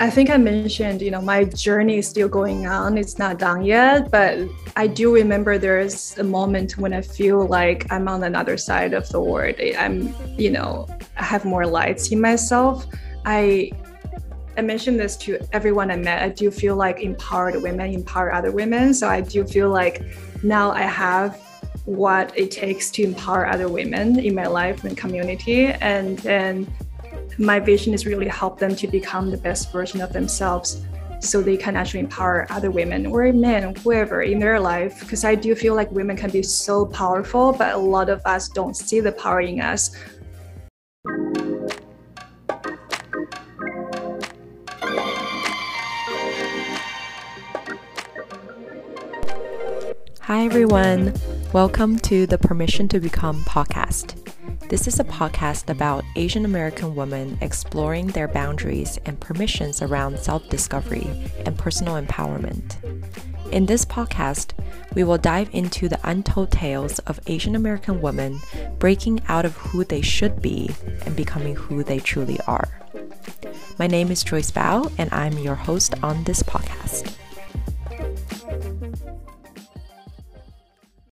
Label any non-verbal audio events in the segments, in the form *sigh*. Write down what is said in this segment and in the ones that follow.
I think I mentioned, you know, my journey is still going on. It's not done yet, but I do remember there's a moment when I feel like I'm on another side of the world. I'm, you know, I have more lights in myself. I I mentioned this to everyone I met. I do feel like empowered women empower other women. So I do feel like now I have what it takes to empower other women in my life and community. And then my vision is really help them to become the best version of themselves so they can actually empower other women or men, whoever in their life. Because I do feel like women can be so powerful, but a lot of us don't see the power in us. Hi, everyone. Welcome to the Permission to Become podcast. This is a podcast about Asian American women exploring their boundaries and permissions around self discovery and personal empowerment. In this podcast, we will dive into the untold tales of Asian American women breaking out of who they should be and becoming who they truly are. My name is Joyce Bao, and I'm your host on this podcast.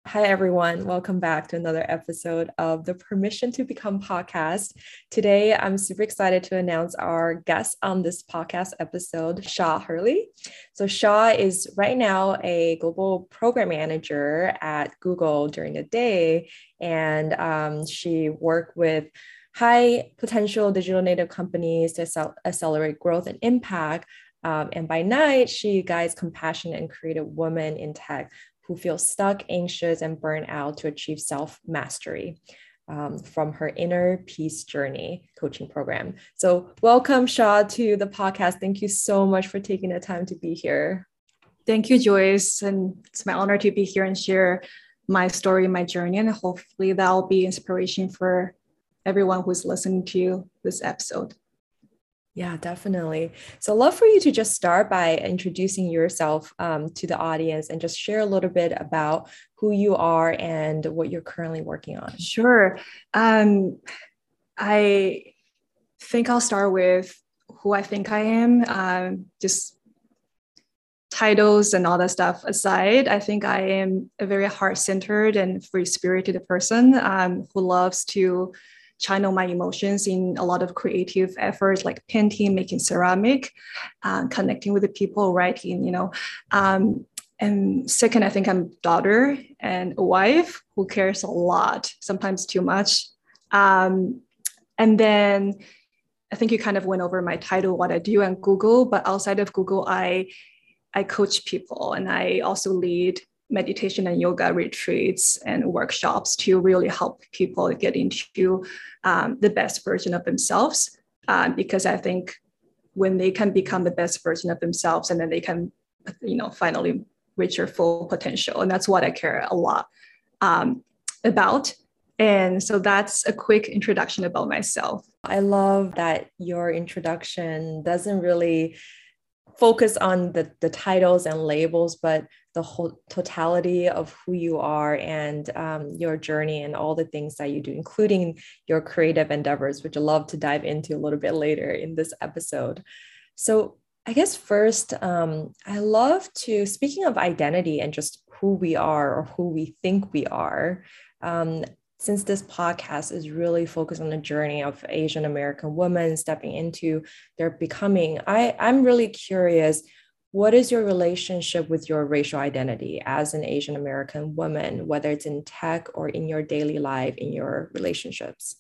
Hi, everyone. Welcome back to another episode of the Permission to Become podcast. Today, I'm super excited to announce our guest on this podcast episode, Sha Hurley. So, Sha is right now a global program manager at Google during the day, and um, she worked with high potential digital native companies to accelerate growth and impact. Um, and by night, she guides compassionate and creative women in tech who feel stuck, anxious, and burnt out to achieve self mastery. Um, from her inner peace journey coaching program. So, welcome, Sha, to the podcast. Thank you so much for taking the time to be here. Thank you, Joyce. And it's my honor to be here and share my story, my journey, and hopefully that'll be inspiration for everyone who's listening to this episode. Yeah, definitely. So, love for you to just start by introducing yourself um, to the audience and just share a little bit about who you are and what you're currently working on. Sure. Um, I think I'll start with who I think I am. Um, just titles and all that stuff aside, I think I am a very heart centered and free spirited person um, who loves to channel my emotions in a lot of creative efforts like painting, making ceramic, uh, connecting with the people, writing, you know. Um, and second, I think I'm daughter and a wife who cares a lot, sometimes too much. Um, and then I think you kind of went over my title, what I do on Google, but outside of Google, I I coach people and I also lead meditation and yoga retreats and workshops to really help people get into um, the best version of themselves. Uh, because I think when they can become the best version of themselves, and then they can, you know, finally reach their full potential, and that's what I care a lot um, about. And so that's a quick introduction about myself. I love that your introduction doesn't really focus on the, the titles and labels, but the whole totality of who you are and um, your journey and all the things that you do, including your creative endeavors, which I love to dive into a little bit later in this episode. So, I guess first, um, I love to, speaking of identity and just who we are or who we think we are, um, since this podcast is really focused on the journey of Asian American women stepping into their becoming, I, I'm really curious what is your relationship with your racial identity as an Asian American woman, whether it's in tech or in your daily life, in your relationships?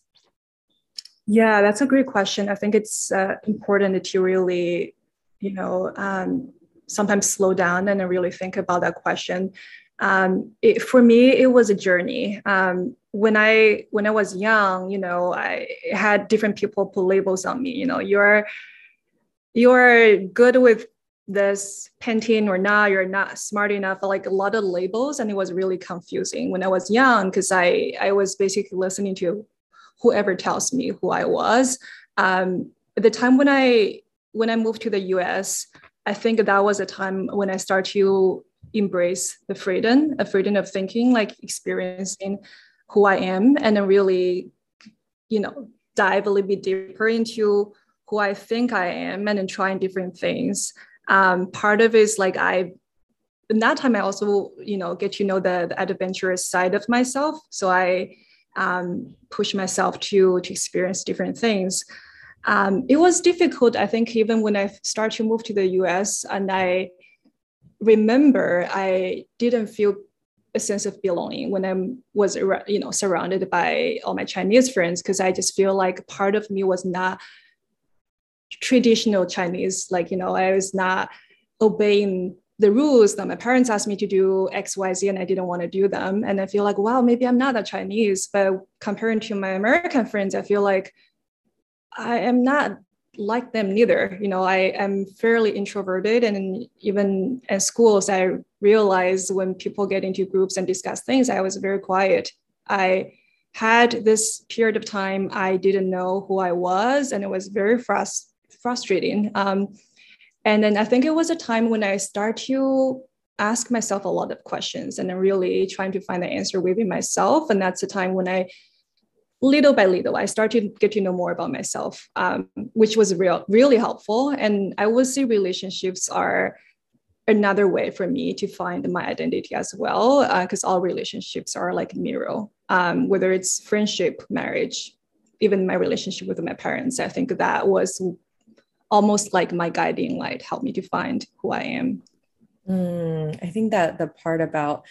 Yeah, that's a great question. I think it's uh, important to really, you know, um, sometimes slow down and really think about that question. Um, it, for me, it was a journey. Um, when I when I was young, you know, I had different people put labels on me. You know, you're you're good with this painting or not you're not smart enough like a lot of labels and it was really confusing when i was young because i i was basically listening to whoever tells me who i was um, at the time when i when i moved to the us i think that was a time when i started to embrace the freedom a freedom of thinking like experiencing who i am and then really you know dive a little bit deeper into who I think I am and then trying different things. Um, part of it is like I in that time I also, you know, get to know the, the adventurous side of myself. So I um, push myself to to experience different things. Um, it was difficult, I think, even when I started to move to the US, and I remember I didn't feel a sense of belonging when I was, you know, surrounded by all my Chinese friends because I just feel like part of me was not traditional Chinese. Like, you know, I was not obeying the rules that my parents asked me to do X, Y, Z, and I didn't want to do them. And I feel like, wow, maybe I'm not a Chinese. But comparing to my American friends, I feel like I am not like them neither. You know, I am fairly introverted, and even at schools, I realized when people get into groups and discuss things, I was very quiet. I had this period of time I didn't know who I was, and it was very frust- frustrating. Um, and then I think it was a time when I start to ask myself a lot of questions and then really trying to find the answer within myself. And that's the time when I, little by little, I started to get to know more about myself, um, which was real, really helpful. And I would say relationships are another way for me to find my identity as well, because uh, all relationships are like mirror, um, whether it's friendship, marriage, even my relationship with my parents. I think that was almost like my guiding light helped me to find who I am. Mm, I think that the part about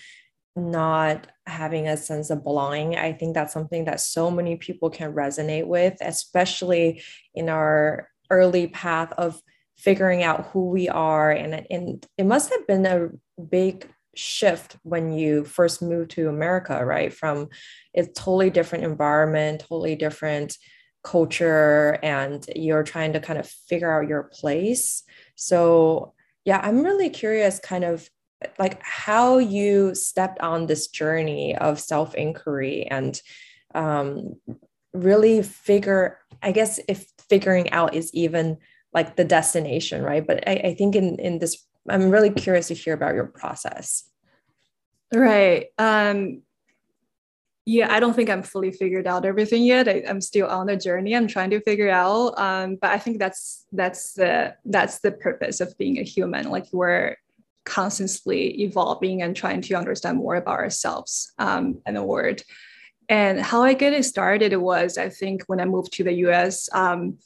not having a sense of belonging, I think that's something that so many people can resonate with, especially in our early path of figuring out who we are. And, and it must have been a big shift when you first moved to America, right? From a totally different environment, totally different culture and you're trying to kind of figure out your place. So, yeah, I'm really curious kind of like how you stepped on this journey of self inquiry and um, really figure, I guess, if figuring out is even like the destination, right? But I, I think in, in this, I'm really curious to hear about your process. Right. Um, yeah, I don't think I'm fully figured out everything yet. I, am still on the journey. I'm trying to figure out. Um, but I think that's that's the that's the purpose of being a human. Like we're constantly evolving and trying to understand more about ourselves um, and the world. And how I get it started was, I think, when I moved to the US, um,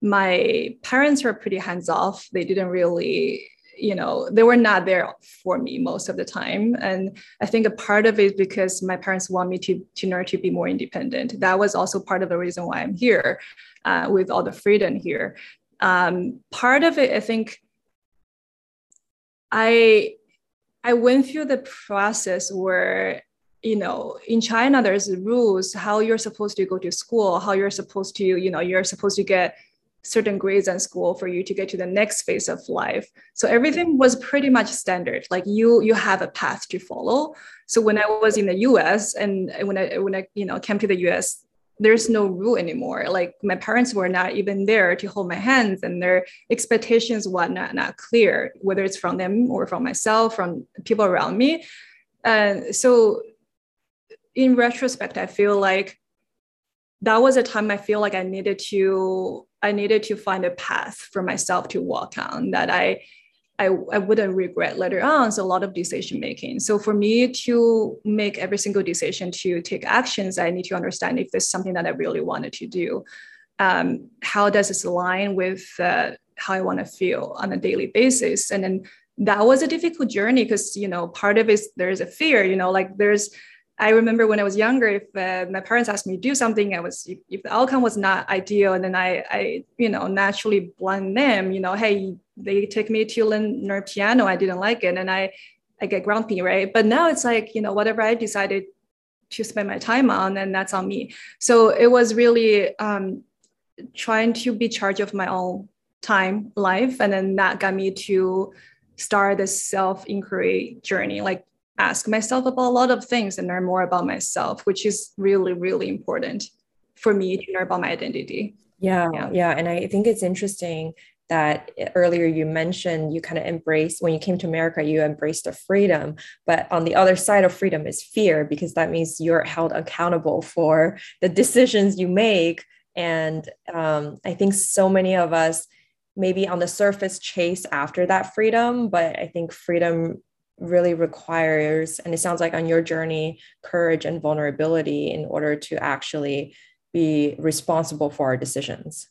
my parents were pretty hands off. They didn't really you know they were not there for me most of the time and i think a part of it because my parents want me to to learn to be more independent that was also part of the reason why i'm here uh, with all the freedom here um, part of it i think i i went through the process where you know in china there's rules how you're supposed to go to school how you're supposed to you know you're supposed to get certain grades in school for you to get to the next phase of life. So everything was pretty much standard. Like you you have a path to follow. So when i was in the us and when i when i you know came to the us there's no rule anymore. Like my parents were not even there to hold my hands and their expectations were not, not clear whether it's from them or from myself from people around me. And so in retrospect i feel like that was a time I feel like I needed to I needed to find a path for myself to walk on that I I, I wouldn't regret later on. So a lot of decision making. So for me to make every single decision to take actions, I need to understand if there's something that I really wanted to do. Um, how does this align with uh, how I want to feel on a daily basis? And then that was a difficult journey because you know part of it is there's a fear. You know, like there's I remember when I was younger, if uh, my parents asked me to do something, I was if, if, the outcome was not ideal, and then I, I, you know, naturally blame them. You know, hey, they take me to learn, learn piano, I didn't like it, and I, I get grumpy, right? But now it's like, you know, whatever I decided to spend my time on, and that's on me. So it was really um, trying to be charge of my own time, life, and then that got me to start this self inquiry journey, like ask myself about a lot of things and learn more about myself, which is really, really important for me to learn about my identity. Yeah, yeah, yeah. And I think it's interesting that earlier you mentioned you kind of embrace when you came to America, you embraced the freedom. But on the other side of freedom is fear, because that means you're held accountable for the decisions you make And um, I think so many of us maybe on the surface chase after that freedom, but I think freedom really requires, and it sounds like on your journey, courage and vulnerability in order to actually be responsible for our decisions.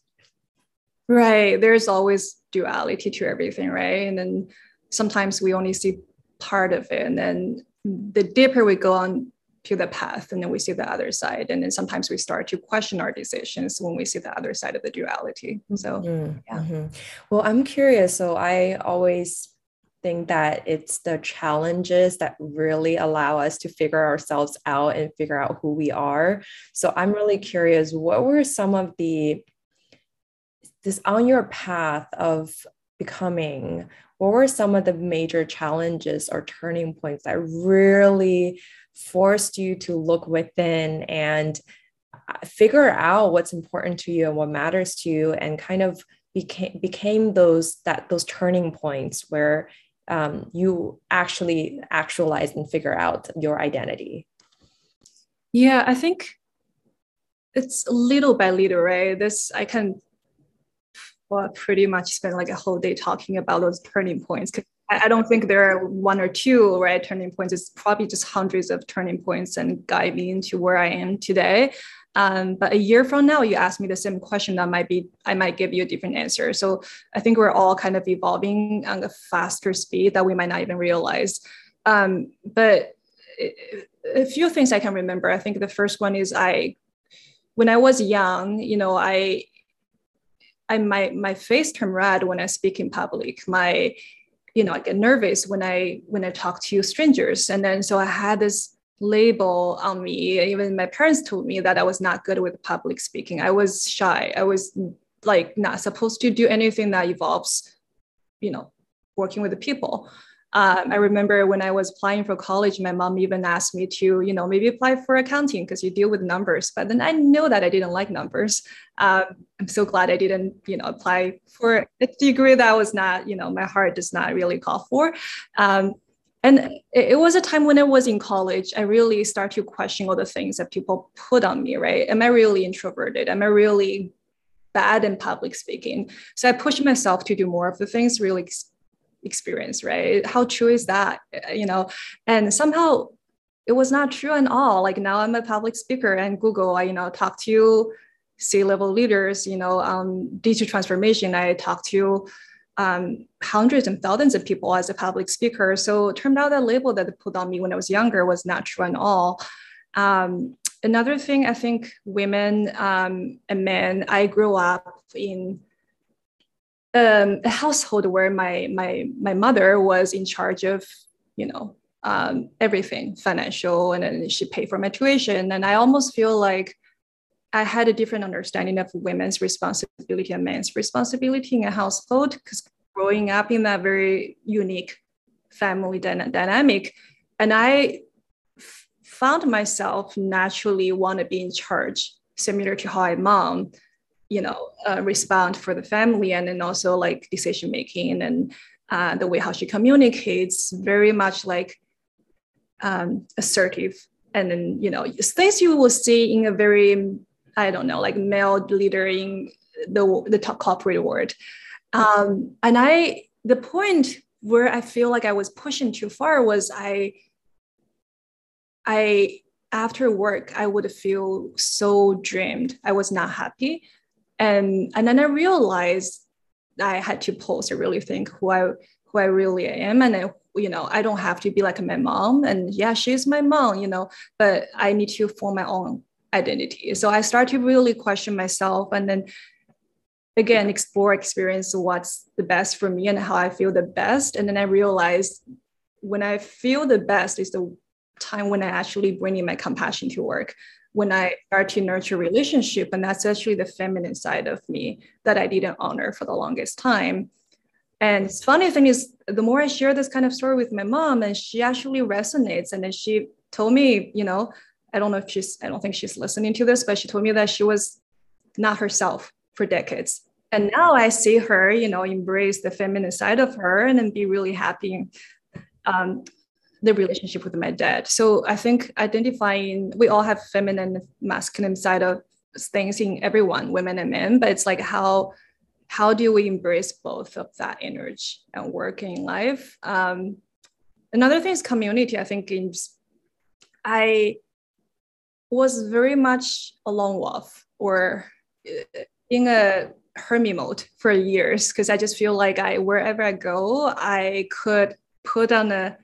Right. There's always duality to everything, right? And then sometimes we only see part of it. And then the deeper we go on to the path, and then we see the other side. And then sometimes we start to question our decisions when we see the other side of the duality. So, mm-hmm. yeah. Mm-hmm. Well, I'm curious. So, I always think that it's the challenges that really allow us to figure ourselves out and figure out who we are. So, I'm really curious what were some of the this on your path of becoming what were some of the major challenges or turning points that really forced you to look within and uh, figure out what's important to you and what matters to you and kind of became became those that those turning points where um, you actually actualize and figure out your identity yeah i think it's little by little right this i can well, pretty much spend like a whole day talking about those turning points because I don't think there are one or two right turning points. It's probably just hundreds of turning points and guide me into where I am today. Um, but a year from now, you ask me the same question, that might be I might give you a different answer. So I think we're all kind of evolving on a faster speed that we might not even realize. Um, but a few things I can remember. I think the first one is I, when I was young, you know, I, I my my face turned red when I speak in public. My you know, I get nervous when I when I talk to strangers. And then so I had this label on me. Even my parents told me that I was not good with public speaking. I was shy. I was like not supposed to do anything that involves, you know, working with the people. Um, I remember when I was applying for college, my mom even asked me to, you know, maybe apply for accounting because you deal with numbers. But then I know that I didn't like numbers. Um, I'm so glad I didn't, you know, apply for a degree that was not, you know, my heart does not really call for. Um, and it, was a time when I was in college, I really start to question all the things that people put on me, right? Am I really introverted? Am I really bad in public speaking? So I pushed myself to do more of the things, really experience, right? How true is that? You know, and somehow it was not true at all. Like now I'm a public speaker and Google, I, you know, talk to C-level leaders, you know, um, digital transformation. I talk to um, hundreds and thousands of people as a public speaker. So it turned out that label that they put on me when I was younger was not true at all. Um, another thing, I think women um, and men, I grew up in um, a household where my my my mother was in charge of you know um, everything financial and then she paid for my tuition and i almost feel like i had a different understanding of women's responsibility and men's responsibility in a household because growing up in that very unique family dynamic and I f- found myself naturally want to be in charge similar to how my mom you know uh, respond for the family and then also like decision making and uh, the way how she communicates very much like um, assertive. And then you know things you will see in a very i don't know like male leader in the, the top corporate world. Um, and i the point where i feel like i was pushing too far was i i after work i would feel so drained. I was not happy. And and then I realized I had to pause and really think who I who I really am, and I, you know I don't have to be like my mom, and yeah, she's my mom, you know, but I need to form my own identity. So I started to really question myself, and then again explore experience what's the best for me and how I feel the best, and then I realized when I feel the best is the time when I actually bring in my compassion to work when I start to nurture relationship. And that's actually the feminine side of me that I didn't honor for the longest time. And it's funny thing is, the more I share this kind of story with my mom, and she actually resonates. And then she told me, you know, I don't know if she's, I don't think she's listening to this, but she told me that she was not herself for decades. And now I see her, you know, embrace the feminine side of her and then be really happy um, the relationship with my dad. So I think identifying, we all have feminine, masculine side of things in everyone, women and men, but it's like how how do we embrace both of that energy and working in life? Um, another thing is community. I think in, I was very much a lone wolf or uh, in a hermit mode for years because I just feel like I wherever I go, I could put on a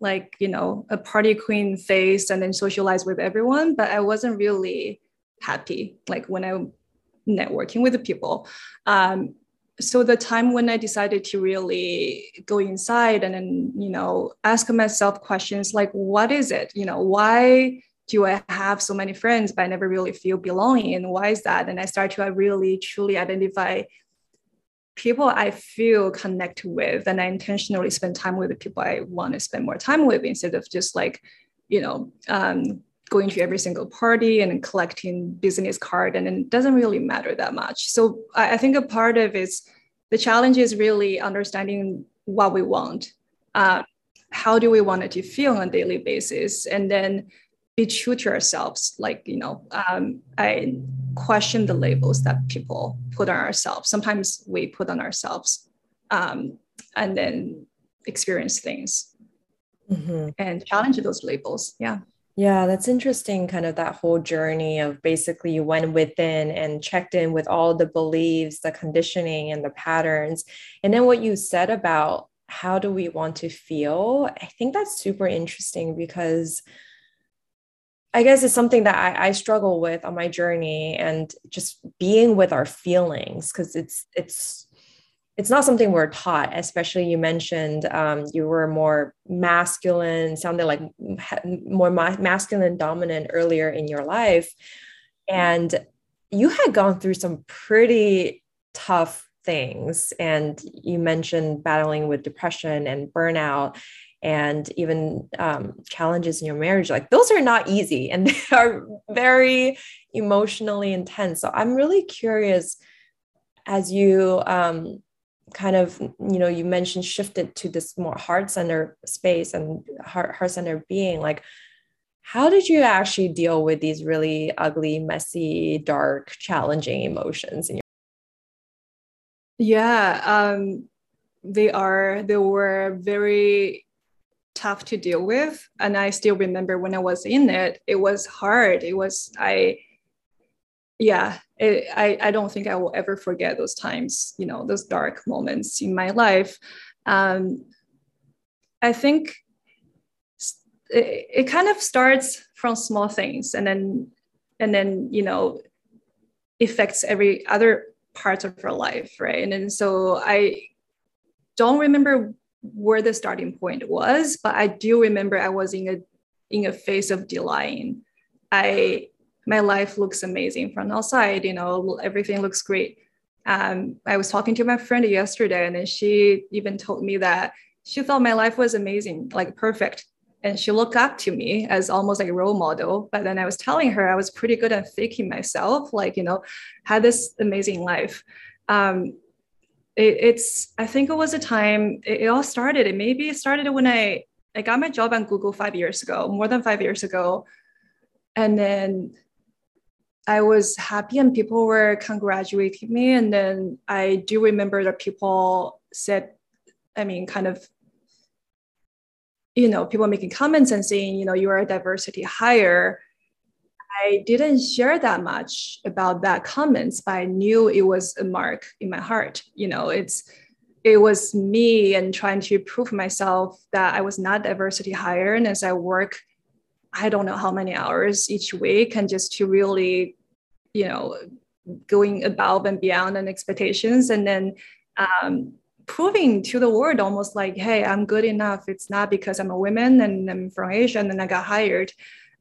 like you know a party queen face and then socialize with everyone but i wasn't really happy like when i'm networking with the people. Um, so the time when i decided to really go inside and then you know ask myself questions like what is it? You know why do i have so many friends but i never really feel belonging and why is that and i start to really truly identify people I feel connect with, and I intentionally spend time with the people I want to spend more time with instead of just like, you know, um, going to every single party and collecting business card, and it doesn't really matter that much. So I, I think a part of is the challenge is really understanding what we want. Uh, how do we want it to feel on a daily basis, and then be true to ourselves. Like you know, um, I question the labels that people put on ourselves. Sometimes we put on ourselves um, and then experience things mm-hmm. and challenge those labels. Yeah. Yeah, that's interesting. Kind of that whole journey of basically you went within and checked in with all the beliefs, the conditioning, and the patterns. And then what you said about how do we want to feel, I think that's super interesting because I guess it's something that I, I, struggle with on my journey and just being with our feelings because it's it's it's not something we're taught. Especially you mentioned um, you were more masculine, sounded like more ma- masculine dominant earlier in your life, and you had gone through some pretty tough things. And you mentioned battling with depression and burnout and even um, challenges in your marriage like those are not easy and *laughs* they are very emotionally intense. So i'm really curious as you um, kind of you know you mentioned shifted to this more heart center space and heart center being like how did you actually deal with these really ugly messy dark challenging emotions in your yeah um they are they were very tough to deal with and i still remember when i was in it it was hard. It was i yeah it, i i don't think i will ever forget those times you know those dark moments in my life. Um i think it, it kind of starts from small things and then and then you know affects every other part of our life right? And then so i don't remember where the starting point was, but I do remember I was in a in a phase of delaying. I my life looks amazing from outside, you know, everything looks great. Um, I was talking to my friend yesterday, and then she even told me that she thought my life was amazing, like perfect. And she looked up to me as almost like a role model. But then I was telling her I was pretty good at faking myself, like, you know, had this amazing life. Um, it, it's i think it was a time it, it all started it maybe started when i i got my job on google five years ago more than five years ago. And then i was happy and people were congratulating me. And then i do remember that people said i mean kind of you know people making comments and saying you know you're a diversity hire I didn't share that much about that comments, but I knew it was a mark in my heart. You know, it's it was me and trying to prove myself that I was not diversity hire. And as I work, I don't know how many hours each week, and just to really, you know, going above and beyond and expectations, and then um, proving to the world almost like, hey, I'm good enough. It's not because I'm a woman and I'm from Asia and then I got hired.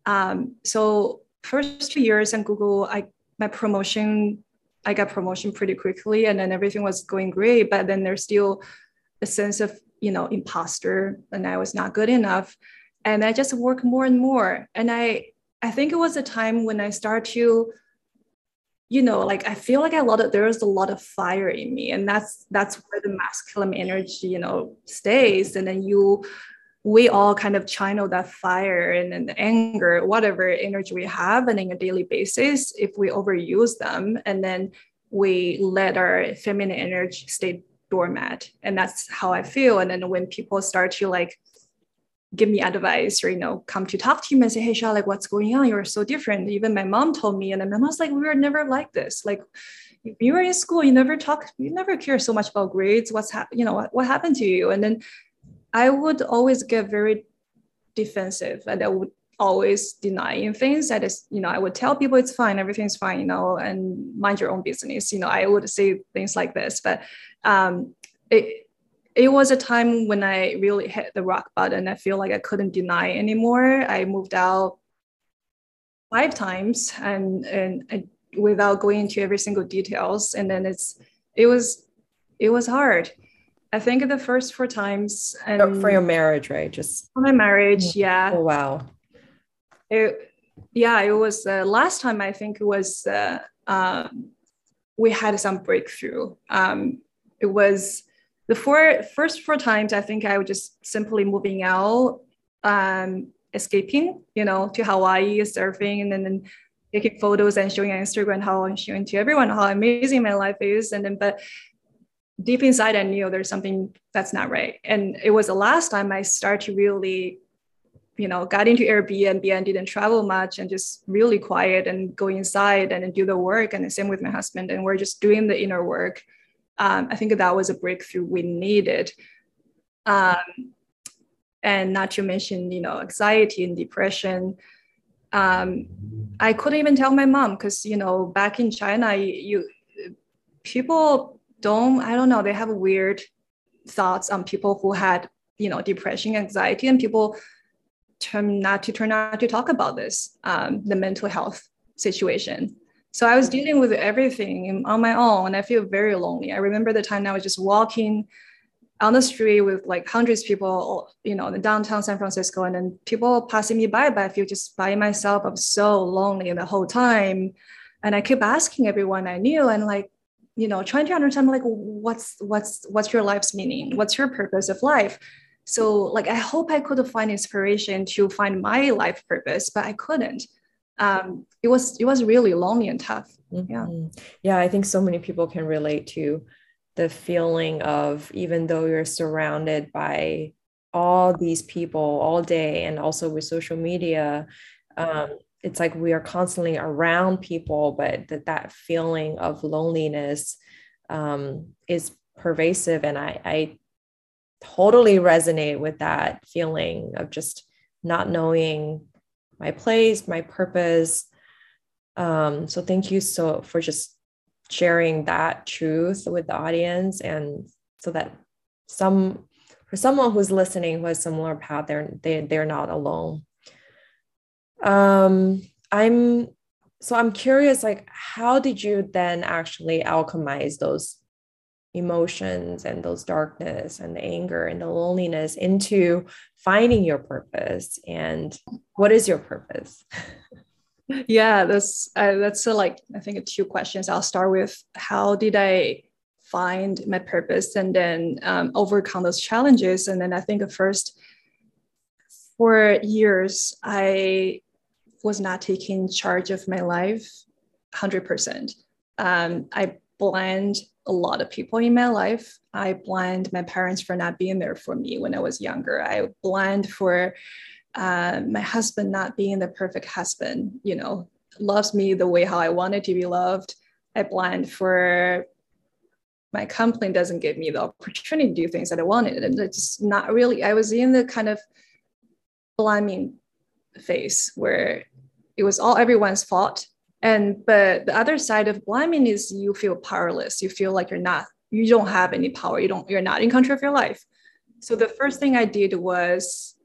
Um, so first two years in Google, I my promotion, I got promotion pretty quickly, and then everything was going great. But then there's still a sense of you know imposter, and I was not good enough, and I just work more and more. And I I think it was a time when I start to you know like i feel like a lot of there's a lot of fire in me and that's that's where the masculine energy you know stays and then you we all kind of channel that fire and, and anger, whatever energy we have, and in a daily basis, if we overuse them, and then we let our feminine energy stay doormat, and that's how I feel. And then when people start to like give me advice or you know come to talk to you and say hey Sha, like what's going on? You're so different. Even my mom told me and my mom's like we were never like this. Like you were in school. You never talk you never care so much about grades. What's happened you know what, what happened to you? And then I would always get very defensive and I would always denying things. That is, you know, I would tell people it's fine, everything's fine, you know, and mind your own business. You know, I would say things like this, but um, it it was a time when I really hit the rock bottom. I feel like I couldn't deny anymore. I moved out five times and and, and without going into every single details, and then it's it was it was hard I think the first four times and for your marriage, right? Just for my marriage, yeah. Oh wow. It, yeah, it was uh, last time. I think it was uh, um, we had some breakthrough. Um, it was the four first four times. I think I was just simply moving out, um, escaping, you know, to Hawaii, surfing, and then, then taking photos and showing on Instagram how I'm showing to everyone how amazing my life is. And then, but deep inside, I knew there's something that's not right. And it was the last time I started to really, you know, got into Airbnb and didn't travel much and just really quiet and go inside and do the work. And the same with my husband. And we're just doing the inner work. Um, I think that was a breakthrough we needed. Um, and not to mention, you know, anxiety and depression. Um, I couldn't even tell my mom because, you know, back in China, you people don't i don't know they have weird thoughts on people who had you know depression anxiety and people turn not to turn out to talk about this um, the mental health situation. So i was dealing with everything on my own. And i feel very lonely. I remember the time i was just walking on the street with like hundreds of people you know in downtown san francisco and then people passing me by but i feel just by myself. I'm so lonely the whole time. And i keep asking everyone i knew and like you know trying to understand like what's what's what's your life's meaning? What's your purpose of life? So like i hope i could find inspiration to find my life purpose but i couldn't. Um, it was it was really lonely and tough. Yeah. Mm-hmm. yeah i think so many people can relate to the feeling of even though you're surrounded by all these people all day and also with social media um, it's like we are constantly around people but that that feeling of loneliness um, is pervasive. And I, I totally resonate with that feeling of just not knowing my place my purpose. Um, so thank you so for just sharing that truth with the audience and so that some for someone who's listening who has similar path they're they, they're not alone um, I'm so I'm curious, like, how did you then actually alchemize those emotions and those darkness and the anger and the loneliness into finding your purpose? And what is your purpose? *laughs* yeah, that's uh, that's like I think two questions. I'll start with how did I find my purpose and then um, overcome those challenges, and then I think first for years I was not taking charge of my life 100%. Um, I blamed a lot of people in my life. I blamed my parents for not being there for me when I was younger. I blamed for uh, my husband not being the perfect husband, you know, loves me the way how I wanted to be loved. I blamed for my company doesn't give me the opportunity to do things that I wanted. And it's not really, I was in the kind of blaming phase where it was all everyone's fault. And but the other side of blaming is you feel powerless. You feel like you're not you don't have any power. You don't you're not in control of your life. So the first thing i did was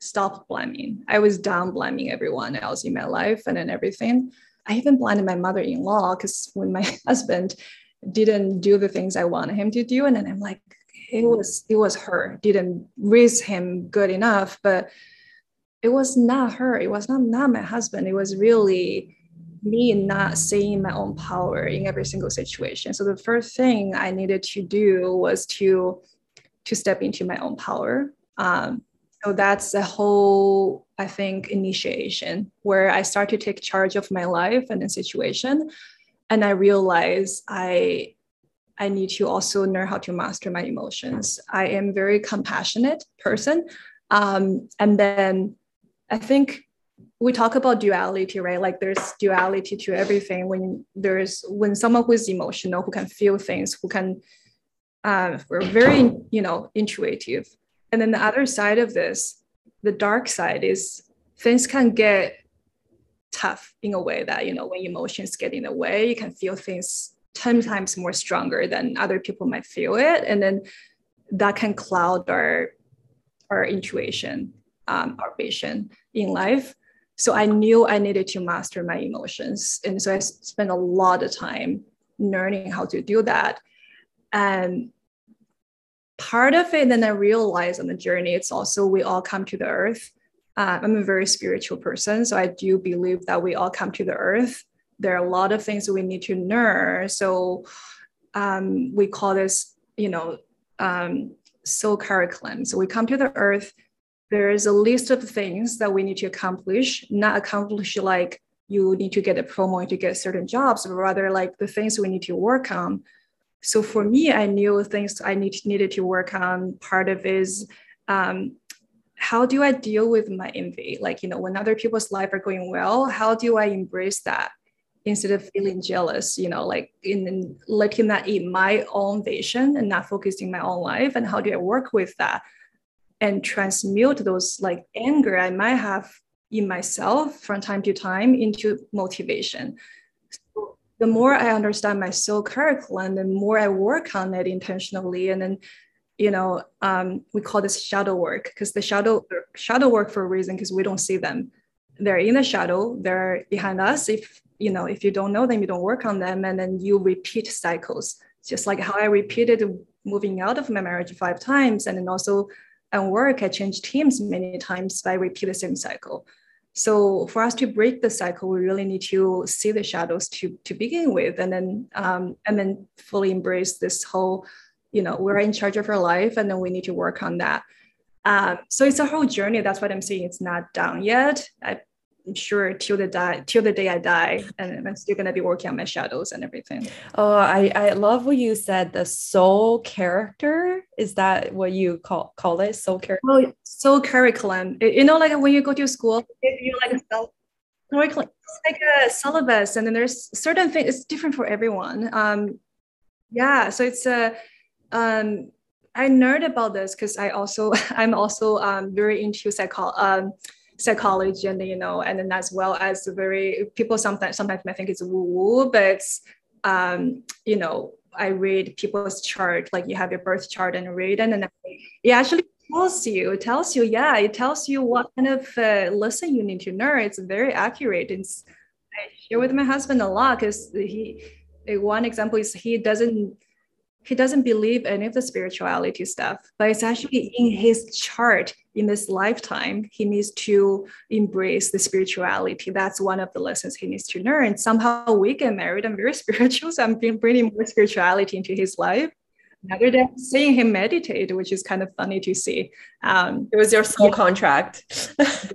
stop blaming. I was down blaming everyone else in my life and then everything. I even blamed my mother-in-law because when my *laughs* husband didn't do the things i wanted him to do and then i'm like it was it was her. Didn't raise him good enough but it was not her it was not not my husband it was really me not seeing my own power in every single situation so the first thing i needed to do was to to step into my own power Um, so that's a whole, I think, initiation where I start to take charge of my life and the situation. And I realize I I need to also learn how to master my emotions. I am very compassionate person. Um, and then I think we talk about duality, right? Like there's duality to everything. When there's when someone who is emotional, who can feel things, who can uh, we're very, you know, intuitive. And then the other side of this, the dark side is things can get tough in a way that, you know, when emotions get in the way, you can feel things 10 times more stronger than other people might feel it. And then that can cloud our, our intuition, um, our vision in life. So I knew I needed to master my emotions. And so I spent a lot of time learning how to do that. And part of it, then I realized on the journey, it's also we all come to the earth. Uh, I'm a very spiritual person. So I do believe that we all come to the earth. There are a lot of things we need to learn. So um, we call this, you know, um, soul curriculum. So we come to the earth. There is a list of things that we need to accomplish, not accomplish like you need to get a promo to get certain jobs, but rather like the things we need to work on so for me, I knew things I need, needed to work on. Part of is um, how do I deal with my envy? Like, you know, when other people's life are going well, how do I embrace that instead of feeling jealous, you know, like in, in letting that eat my own vision and not focusing my own life? And how do I work with that and transmute those like anger I might have in myself from time to time into motivation? the more I understand my soul curriculum, the more I work on it intentionally. And then, you know, um, we call this shadow work because the shadow shadow work for a reason because we don't see them. They're in the shadow. They're behind us. If you know, if you don't know them, you don't work on them, and then you repeat cycles. Just like how I repeated moving out of my marriage five times, and then also at work, I changed teams many times by repeat the same cycle. So for us to break the cycle, we really need to see the shadows to to begin with, and then um, and then fully embrace this whole, you know, we're in charge of our life, and then we need to work on that. Um, so it's a whole journey. That's what I'm saying. It's not done yet. I I'm sure till the die till the day I die, and I'm still gonna be working on my shadows and everything. Oh, I I love what you said. The soul character is that what you call call it? Soul character. Oh, soul curriculum. You know, like when you go to school, if you like a curriculum, it's like a syllabus, and then there's certain things. It's different for everyone. Um, yeah. So it's a um. I nerd about this because I also *laughs* I'm also um, very into psychology. Um, psychology and you know and then as well as very people sometimes sometimes might think it's woo woo but um you know I read people's chart like you have your birth chart and read and then it actually tells you it tells you yeah it tells you what kind of uh, lesson you need to learn. It's very accurate. It's I share with my husband a lot because he one example is he doesn't he doesn't believe any of the spirituality stuff, but it's actually in his chart in this lifetime. He needs to embrace the spirituality. That's one of the lessons he needs to learn. Somehow we get married. I'm very *laughs* spiritual, so I'm bringing more spirituality into his life. Other than seeing him meditate, which is kind of funny to see. Um, it was your soul yeah. contract. *laughs* yes.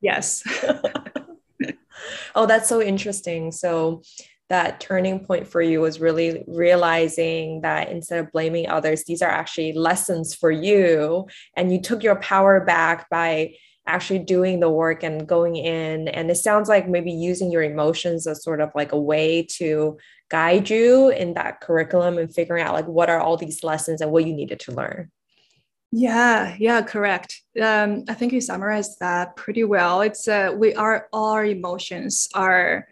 yes. *laughs* oh, that's so interesting. So that turning point for you was really realizing that instead of blaming others, these are actually lessons for you. And you took your power back by actually doing the work and going in. And it sounds like maybe using your emotions as sort of like a way to guide you in that curriculum and figuring out like what are all these lessons and what you needed to learn. Yeah, yeah, correct. Um, I think you summarized that pretty well. It's uh, we are all our emotions are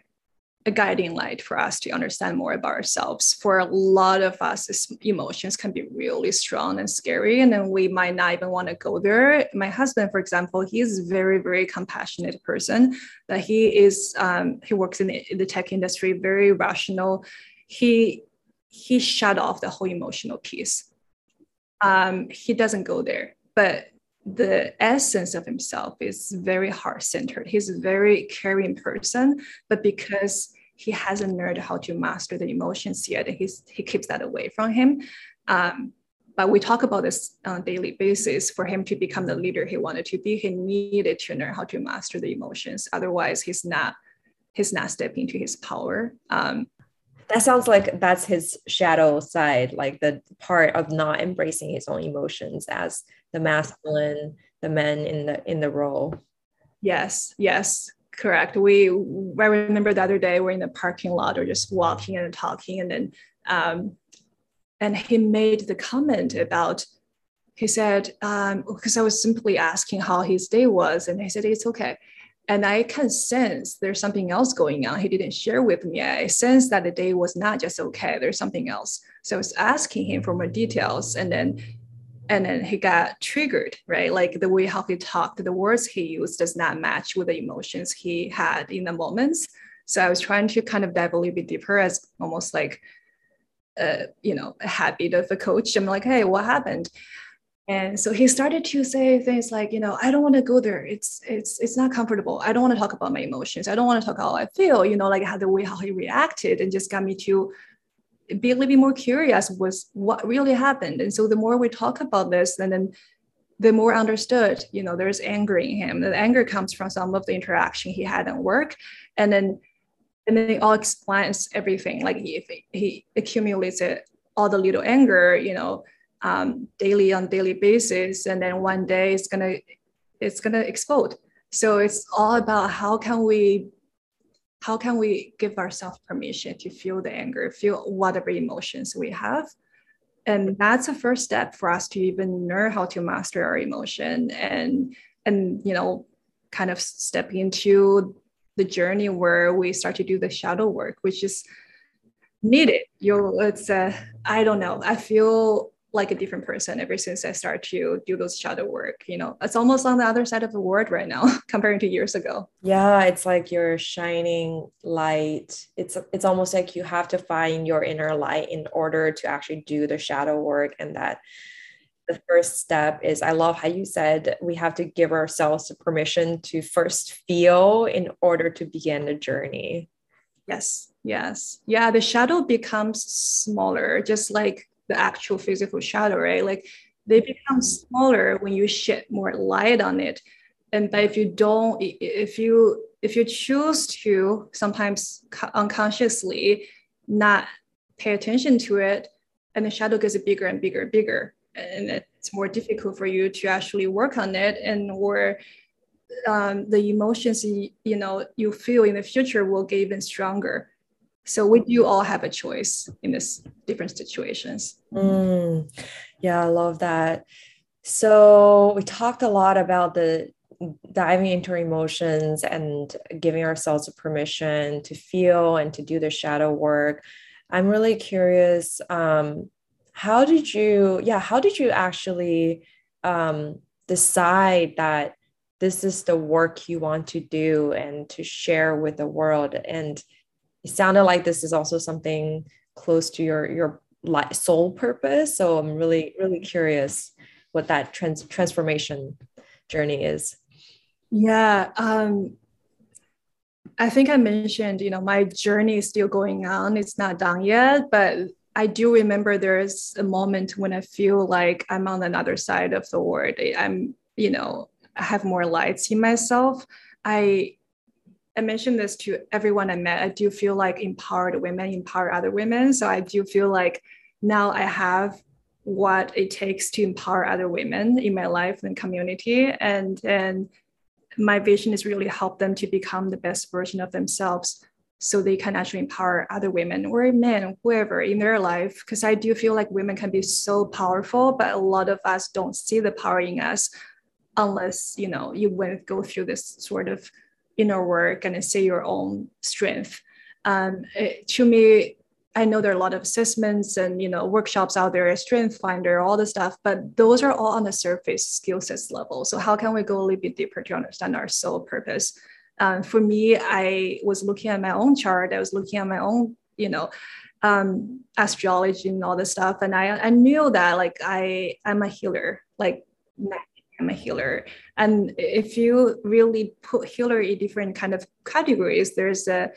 a guiding light for us to understand more about ourselves. For a lot of us, emotions can be really strong and scary, and then we might not even want to go there. My husband, for example, he is very, very compassionate person. That he is, um, he works in the, the tech industry, very rational. He he shut off the whole emotional piece. Um, he doesn't go there, but the essence of himself is very heart centered. He's a very caring person, but because he hasn't learned how to master the emotions yet. He's, he keeps that away from him. Um, but we talk about this on a daily basis. For him to become the leader he wanted to be, he needed to learn how to master the emotions. Otherwise, he's not he's not stepping to his power. Um, that sounds like that's his shadow side, like the part of not embracing his own emotions as the masculine, the men in the in the role. Yes, yes, correct. We I remember the other day we're in the parking lot or just walking and talking, and then um, and he made the comment about he said um, because I was simply asking how his day was, and he said it's okay and I can sense there's something else going on. He didn't share with me. I sense that the day was not just okay. There's something else. So I was asking him for more details, and then and then he got triggered, right? Like the way how he talked, the words he used does not match with the emotions he had in the moments. So I was trying to kind of dive a little bit deeper as almost like, uh, you know, a habit of a coach. I'm like, hey, what happened? And so he started to say things like, you know, I don't want to go there. It's it's it's not comfortable. I don't want to talk about my emotions. I don't want to talk how I feel. You know, like how the way how he reacted, and just got me to be a little bit more curious was what really happened. And so the more we talk about this, and then the more understood, you know, there's anger in him. The anger comes from some of the interaction he had at work, and then and then it all explains everything. Like he he accumulates it, all the little anger, you know um, daily on daily basis and then one day it's gonna it's gonna explode so it's all about how can we how can we give ourselves permission to feel the anger feel whatever emotions we have? And that's the first step for us to even learn how to master our emotion and and you know kind of step into the journey where we start to do the shadow work which is needed. You it's a, I don't know. I feel like a different person ever since I started to do those shadow work. You know, it's almost on the other side of the world right now *laughs* comparing to years ago. Yeah, it's like you're shining light. It's it's almost like you have to find your inner light in order to actually do the shadow work and that the first step is I love how you said we have to give ourselves the permission to first feel in order to begin the journey. Yes. Yes. Yeah, the shadow becomes smaller just like the actual physical shadow, right? Like they become smaller when you shed more light on it. And but if you don't, if you if you choose to sometimes unconsciously not pay attention to it, and the shadow gets bigger and bigger and bigger, and it's more difficult for you to actually work on it, and or um, the emotions you, you know you feel in the future will get even stronger so we do all have a choice in this different situations. Mm, yeah, I love that. So we talked a lot about the diving into emotions and giving ourselves a permission to feel and to do the shadow work. I'm really curious. Um, how did you, yeah, how did you actually um, decide that this is the work you want to do and to share with the world? And it sounded like this is also something close to your your soul purpose. So i'm really really curious what that trans- transformation journey is. Yeah um i think i mentioned you know my journey is still going on. It's not done yet but i do remember there's a moment when i feel like i'm on another side of the world. I'm you know i have more lights in myself. I I mentioned this to everyone I met. I do feel like empowered women empower other women. So I do feel like now I have what it takes to empower other women in my life and community. And, and my vision is really help them to become the best version of themselves so they can actually empower other women or men, whoever in their life. Because I do feel like women can be so powerful, but a lot of us don't see the power in us unless, you know, you went go through this sort of inner work and see your own strength. Um, it, to me, I know there are a lot of assessments and you know workshops out there, Strength Finder, all the stuff, but those are all on the surface skill sets level. So how can we go a little bit deeper to understand our soul purpose? Um, for me, I was looking at my own chart. I was looking at my own, you know, um, astrology and all this stuff, and I I knew that like I I'm a healer, like I'm a healer. And if you really put healer in different kind of categories, there's a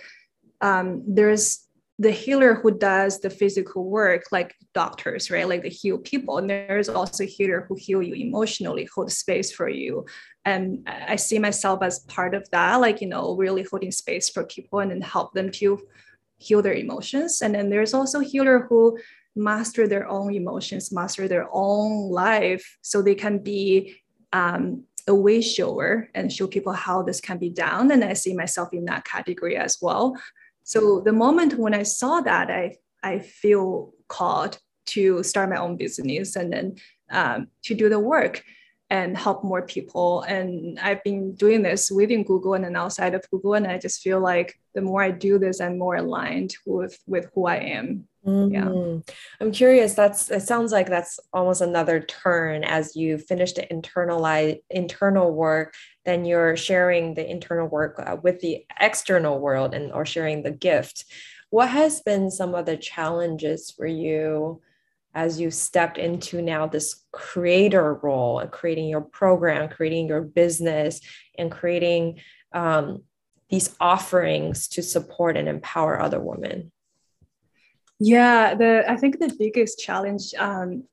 um, there's the healer who does the physical work, like doctors, right? Like they heal people. And there's also a healer who heal you emotionally, hold space for you. And I see myself as part of that, like, you know, really holding space for people and then help them to heal their emotions. And then there's also healer who master their own emotions, master their own life so they can be um, a way shower and show people how this can be done. And I see myself in that category as well. So the moment when I saw that, I I feel called to start my own business and then um, to do the work and help more people. And I've been doing this within Google and then outside of Google, and I just feel like the more I do this, I'm more aligned with with who I am. Mm-hmm. Yeah, I'm curious. That's it. Sounds like that's almost another turn as you finish the internalize internal work then you're sharing the internal work uh, with the external world and or sharing the gift what has been some of the challenges for you as you stepped into now this creator role and creating your program creating your business and creating um, these offerings to support and empower other women yeah the i think the biggest challenge um,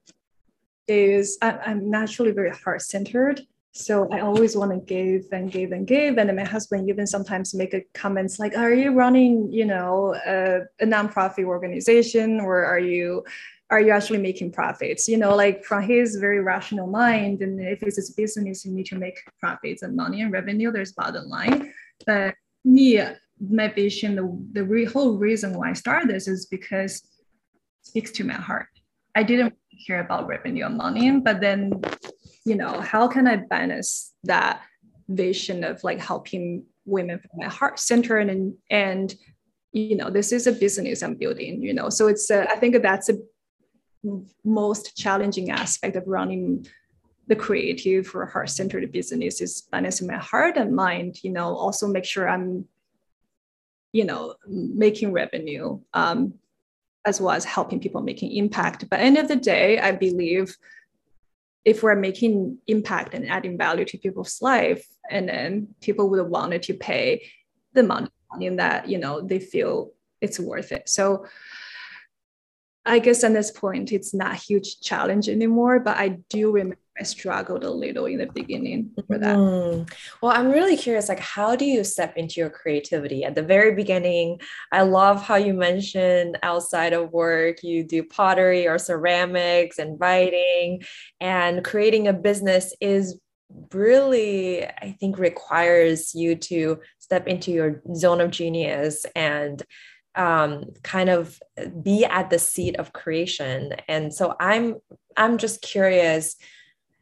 is I, i'm naturally very heart-centered so I always want to give and give and give. And my husband even sometimes make a comments like, "Are you running, you know, a, a nonprofit organization, or are you?" Are you actually making profits? You know like from his very rational mind and if it's a business you need to make profits and money and revenue there's bottom line. But me my vision the, the re- whole reason why i started this is because it speaks to my heart. I didn't care about revenue and money but then you know, how can I balance that vision of like helping women from my heart center and and you know this is a business i'm building you know? So it's a, i think that's a most challenging aspect of running the creative or heart-centered business is balancing my heart and mind you know also make sure i'm you know making revenue um, as well as helping people making impact. But end of the day i believe if we're making impact and adding value to people's life and then people would want to pay the money that you know they feel it's worth it. So i guess at this point it's not a huge challenge anymore but i do remember I struggled a little in the beginning for that. Mm. Well, I'm really curious, like, how do you step into your creativity at the very beginning? I love how you mentioned outside of work, you do pottery or ceramics and writing, and creating a business is really, I think, requires you to step into your zone of genius and um, kind of be at the seat of creation. And so I'm I'm just curious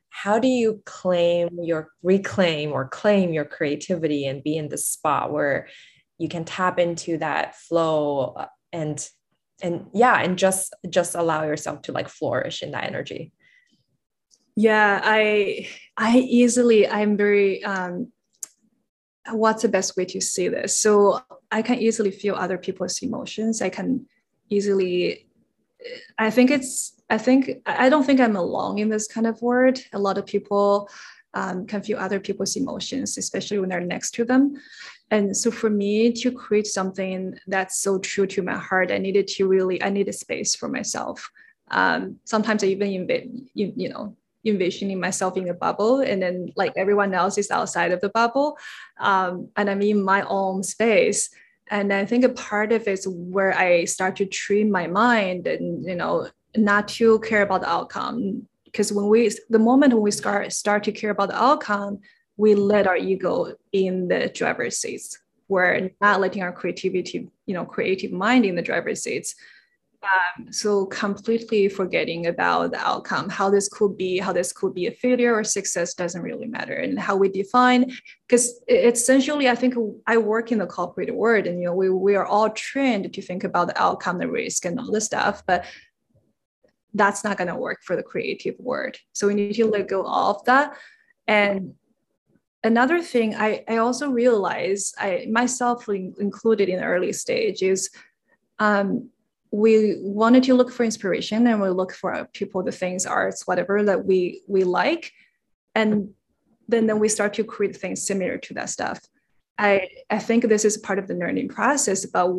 how do you claim your reclaim or claim your creativity and be in the spot where you can tap into that flow and and yeah and just just allow yourself to like flourish in that energy yeah i i easily i'm very um what's the best way to say this so i can easily feel other people's emotions i can easily i think it's I think I don't think I'm alone in this kind of word. A lot of people um, can feel other people's emotions, especially when they're next to them. And so for me to create something that's so true to my heart, I needed to really I needed space for myself. Um, sometimes I even envision, you, you know envisioning myself in a bubble and then like everyone else is outside of the bubble um, and i'm in my own space and i think a part of it is where i start to train my mind and you know not to care about the outcome. Because when we the moment when we start start to care about the outcome we let our ego in the driver's seats. We're not letting our creativity you know creative mind in the driver's seats um, so completely forgetting about the outcome how this could be how this could be a failure or success doesn't really matter and how we define because essentially i think i work in the corporate world and you know we, we are all trained to think about the outcome the risk and all this stuff but that's not going to work for the creative world. So we need to let go of that. And another thing I, I also realize, I myself included in the early stage, is um, we wanted to look for inspiration and we look for people, the things, arts, whatever that we we like, and then then we start to create things similar to that stuff. I I think this is part of the learning process, but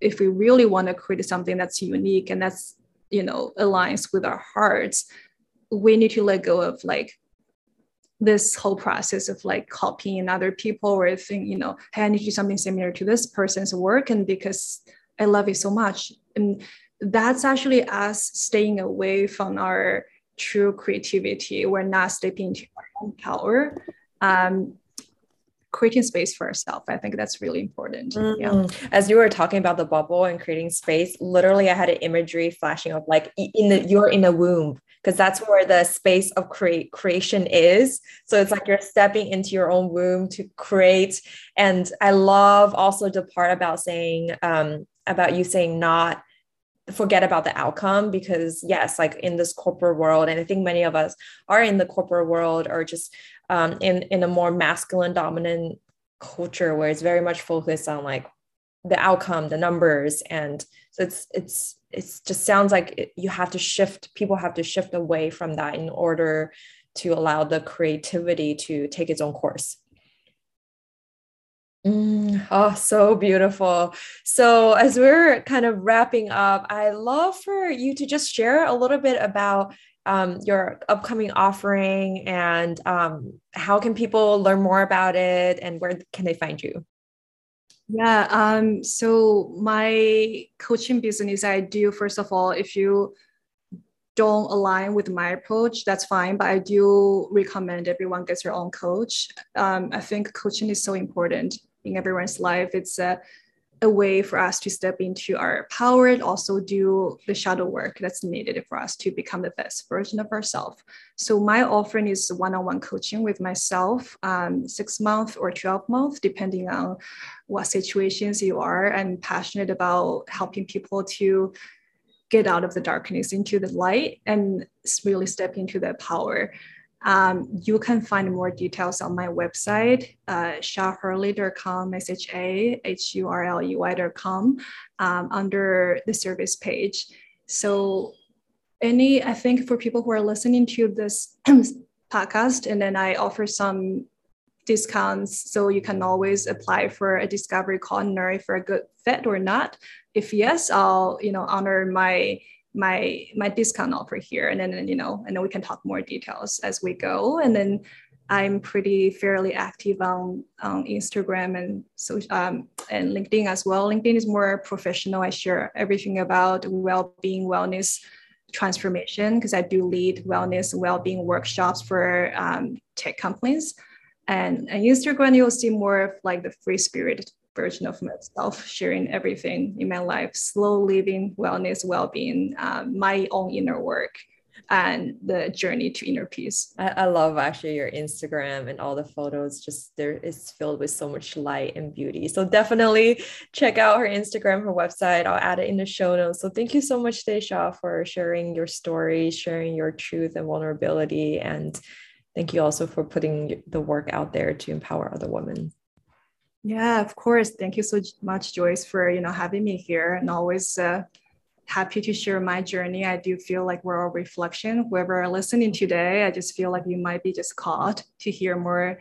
if we really want to create something that's unique and that's you know aligns with our hearts we need to let go of like this whole process of like copying other people or think you know hey i need to do something similar to this person's work and because i love it so much and that's actually us staying away from our true creativity we're not stepping into our own power um, creating space for ourselves. I think that's really important. Mm-hmm. Yeah. As you were talking about the bubble and creating space, literally I had an imagery flashing of like in the you're in a womb because that's where the space of create creation is. So it's like you're stepping into your own womb to create. And I love also the part about saying um, about you saying not forget about the outcome because yes like in this corporate world and i think many of us are in the corporate world or just um, in in a more masculine dominant culture where it's very much focused on like the outcome the numbers and so it's it's it's just sounds like it, you have to shift people have to shift away from that in order to allow the creativity to take its own course Mm, oh, so beautiful. So, as we're kind of wrapping up, I love for you to just share a little bit about um, your upcoming offering and um, how can people learn more about it and where can they find you? Yeah. Um, so, my coaching business, I do, first of all, if you don't align with my approach, that's fine. But I do recommend everyone gets their own coach. Um, I think coaching is so important in everyone's life. It's a, a way for us to step into our power and also do the shadow work that's needed for us to become the best version of ourselves. So my offering is one-on-one coaching with myself, um, six month or 12 month, depending on what situations you are. I'm passionate about helping people to get out of the darkness into the light and really step into their power. Um, you can find more details on my website, uh, shahurley.com, S-H-A-H-U-R-L-E-Y.com, um, under the service page. So any, I think for people who are listening to this *clears throat* podcast, and then I offer some discounts. So you can always apply for a discovery call and know if a good fit or not. If yes, I'll, you know, honor my my my discount offer here. And then you know and then we can talk more details as we go. And then i'm pretty fairly active on on instagram and so um, and linkedin as well. Linkedin is more professional. I share everything about well-being wellness transformation because i do lead wellness and well-being workshops for um, tech companies. And, and instagram you'll see more of like the free spirit version of myself, sharing everything in my life, slow living, wellness, well being, um, my own inner work, and the journey to inner peace. I, I, love actually your Instagram and all the photos. Just there is filled with so much light and beauty. So definitely check out her Instagram, her website. I'll add it in the show notes. So thank you so much, Desha, for sharing your story, sharing your truth and vulnerability. And thank you also for putting the work out there to empower other women. Yeah, of course. Thank you so much, Joyce, for you know having me here, and always uh, happy to share my journey. I do feel like we're a reflection. Whoever are listening today, I just feel like you might be just caught to hear more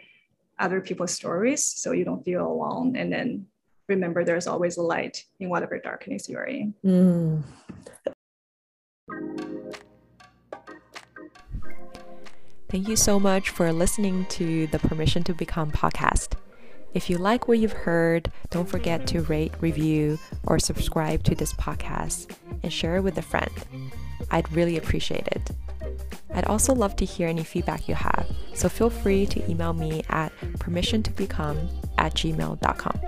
other people's stories, so you don't feel alone. And then remember, there's always a light in whatever darkness you are in. Mm. Thank you so much for listening to the Permission to Become podcast. If you like what you've heard, don't forget to rate, review, or subscribe to this podcast and share it with a friend. I'd really appreciate it. I'd also love to hear any feedback you have, so feel free to email me at permissiontobecome at gmail.com.